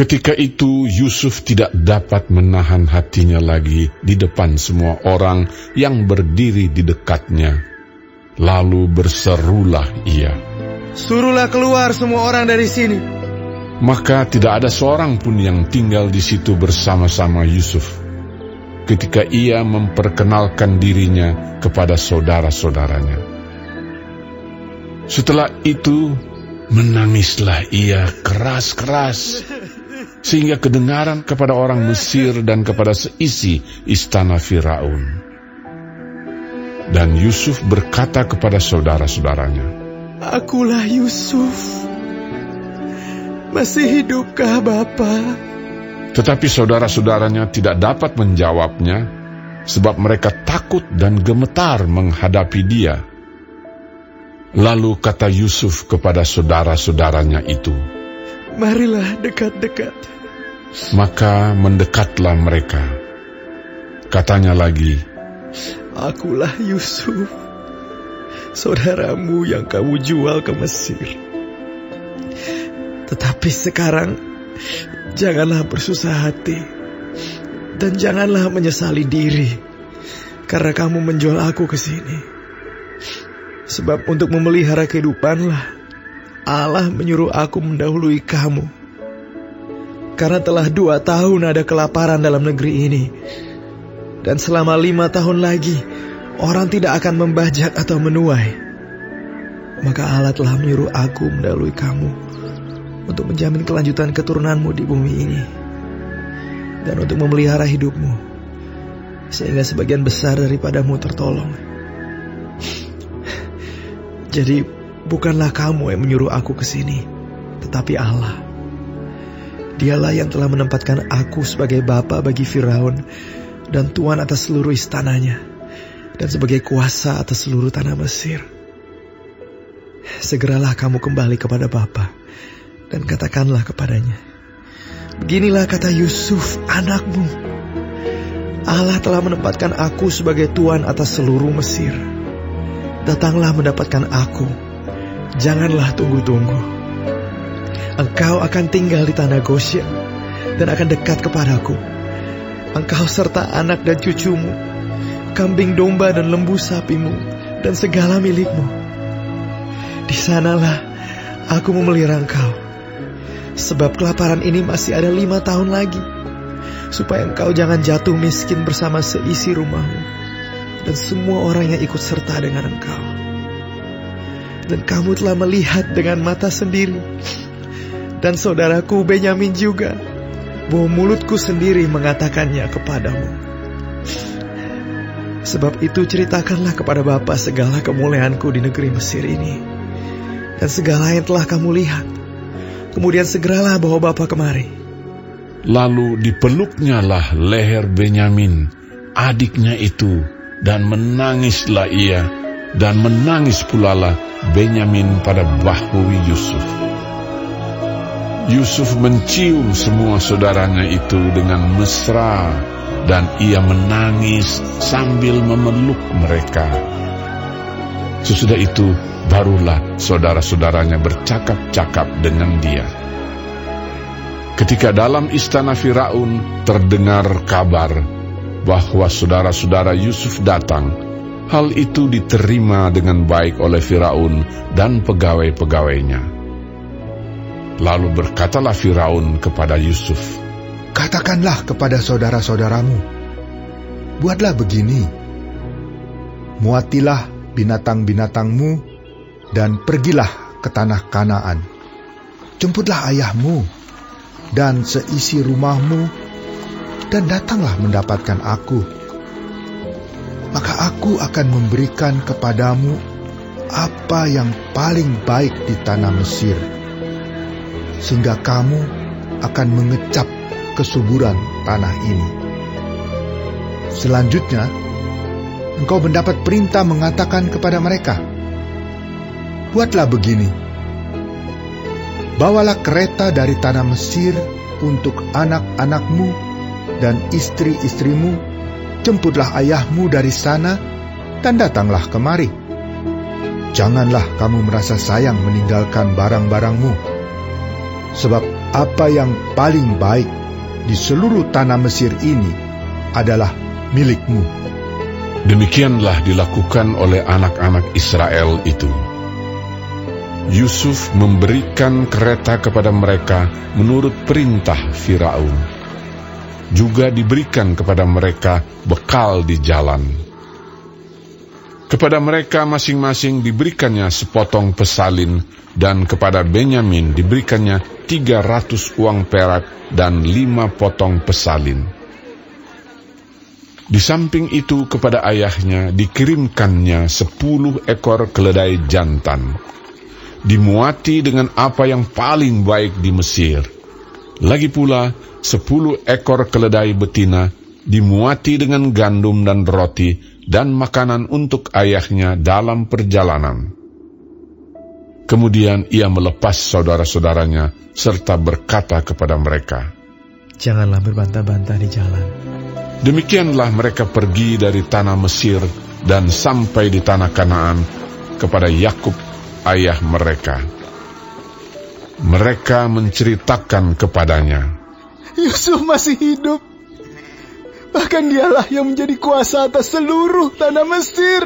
Ketika itu Yusuf tidak dapat menahan hatinya lagi di depan semua orang yang berdiri di dekatnya. Lalu berserulah ia, Suruhlah keluar semua orang dari sini. Maka tidak ada seorang pun yang tinggal di situ bersama-sama Yusuf. Ketika ia memperkenalkan dirinya kepada saudara-saudaranya. Setelah itu, menangislah ia keras-keras sehingga kedengaran kepada orang Mesir dan kepada seisi istana Firaun. Dan Yusuf berkata kepada saudara-saudaranya, Akulah Yusuf. Masih hidupkah Bapa? Tetapi saudara-saudaranya tidak dapat menjawabnya, sebab mereka takut dan gemetar menghadapi dia. Lalu kata Yusuf kepada saudara-saudaranya itu, Marilah dekat-dekat. Maka mendekatlah mereka. Katanya lagi, Akulah Yusuf, saudaramu yang kamu jual ke Mesir. Tetapi sekarang, janganlah bersusah hati, dan janganlah menyesali diri, karena kamu menjual aku ke sini. Sebab untuk memelihara kehidupanlah, Allah menyuruh aku mendahului kamu. Karena telah dua tahun ada kelaparan dalam negeri ini. Dan selama lima tahun lagi, orang tidak akan membajak atau menuai. Maka Allah telah menyuruh aku mendahului kamu untuk menjamin kelanjutan keturunanmu di bumi ini. Dan untuk memelihara hidupmu. Sehingga sebagian besar daripadamu tertolong. Jadi bukanlah kamu yang menyuruh aku ke sini, tetapi Allah. Dialah yang telah menempatkan aku sebagai bapa bagi Firaun dan tuan atas seluruh istananya dan sebagai kuasa atas seluruh tanah Mesir. Segeralah kamu kembali kepada Bapa dan katakanlah kepadanya, Beginilah kata Yusuf anakmu. Allah telah menempatkan aku sebagai tuan atas seluruh Mesir. Datanglah mendapatkan aku. Janganlah tunggu-tunggu. Engkau akan tinggal di tanah Goshen dan akan dekat kepadaku. Engkau serta anak dan cucumu, kambing domba dan lembu sapimu, dan segala milikmu. Di sanalah aku memelihara engkau. Sebab kelaparan ini masih ada lima tahun lagi. Supaya engkau jangan jatuh miskin bersama seisi rumahmu. Dan semua orang yang ikut serta dengan engkau. Dan kamu telah melihat dengan mata sendiri. Dan saudaraku Benyamin juga. Bahwa mulutku sendiri mengatakannya kepadamu. Sebab itu ceritakanlah kepada Bapa segala kemuliaanku di negeri Mesir ini. Dan segala yang telah kamu lihat. Kemudian segeralah bawa Bapa kemari. Lalu dipeluknya lah leher Benyamin, adiknya itu, dan menangislah ia, dan menangis pula lah Benyamin pada bahu Yusuf. Yusuf mencium semua saudaranya itu dengan mesra, dan ia menangis sambil memeluk mereka. Sesudah itu, barulah saudara-saudaranya bercakap-cakap dengan dia. Ketika dalam istana Firaun terdengar kabar bahwa saudara-saudara Yusuf datang, hal itu diterima dengan baik oleh Firaun dan pegawai-pegawainya. Lalu berkatalah Firaun kepada Yusuf, Katakanlah kepada saudara-saudaramu, buatlah begini, muatilah binatang-binatangmu dan pergilah ke tanah Kanaan. Jemputlah ayahmu dan seisi rumahmu dan datanglah mendapatkan aku. Maka aku akan memberikan kepadamu apa yang paling baik di tanah Mesir, sehingga kamu akan mengecap kesuburan tanah ini. Selanjutnya, engkau mendapat perintah mengatakan kepada mereka, Buatlah begini, bawalah kereta dari tanah Mesir untuk anak-anakmu dan istri-istrimu, jemputlah ayahmu dari sana, dan datanglah kemari. Janganlah kamu merasa sayang meninggalkan barang-barangmu, sebab apa yang paling baik di seluruh tanah Mesir ini adalah milikmu. Demikianlah dilakukan oleh anak-anak Israel itu. Yusuf memberikan kereta kepada mereka menurut perintah Firaun. Juga diberikan kepada mereka bekal di jalan. Kepada mereka masing-masing diberikannya sepotong pesalin dan kepada Benyamin diberikannya tiga ratus uang perak dan lima potong pesalin. Di samping itu kepada ayahnya dikirimkannya sepuluh ekor keledai jantan, dimuati dengan apa yang paling baik di Mesir. Lagi pula sepuluh ekor keledai betina dimuati dengan gandum dan roti dan makanan untuk ayahnya dalam perjalanan. Kemudian ia melepas saudara-saudaranya serta berkata kepada mereka, Janganlah berbantah-bantah di jalan. Demikianlah mereka pergi dari tanah Mesir dan sampai di tanah Kanaan kepada Yakub ayah mereka. Mereka menceritakan kepadanya, Yusuf masih hidup. Bahkan dialah yang menjadi kuasa atas seluruh tanah Mesir.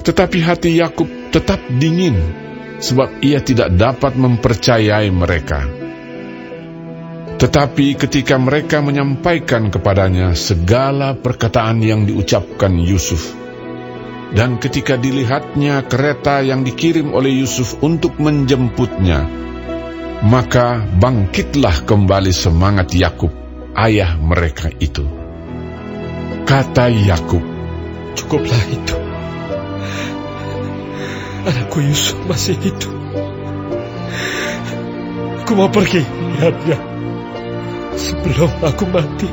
Tetapi hati Yakub tetap dingin, sebab ia tidak dapat mempercayai mereka. Tetapi ketika mereka menyampaikan kepadanya segala perkataan yang diucapkan Yusuf, dan ketika dilihatnya kereta yang dikirim oleh Yusuf untuk menjemputnya, maka bangkitlah kembali semangat Yakub, ayah mereka itu. Kata Yakub, Cukuplah itu. Anakku Yusuf masih hidup. Aku mau pergi lihatnya sebelum aku mati.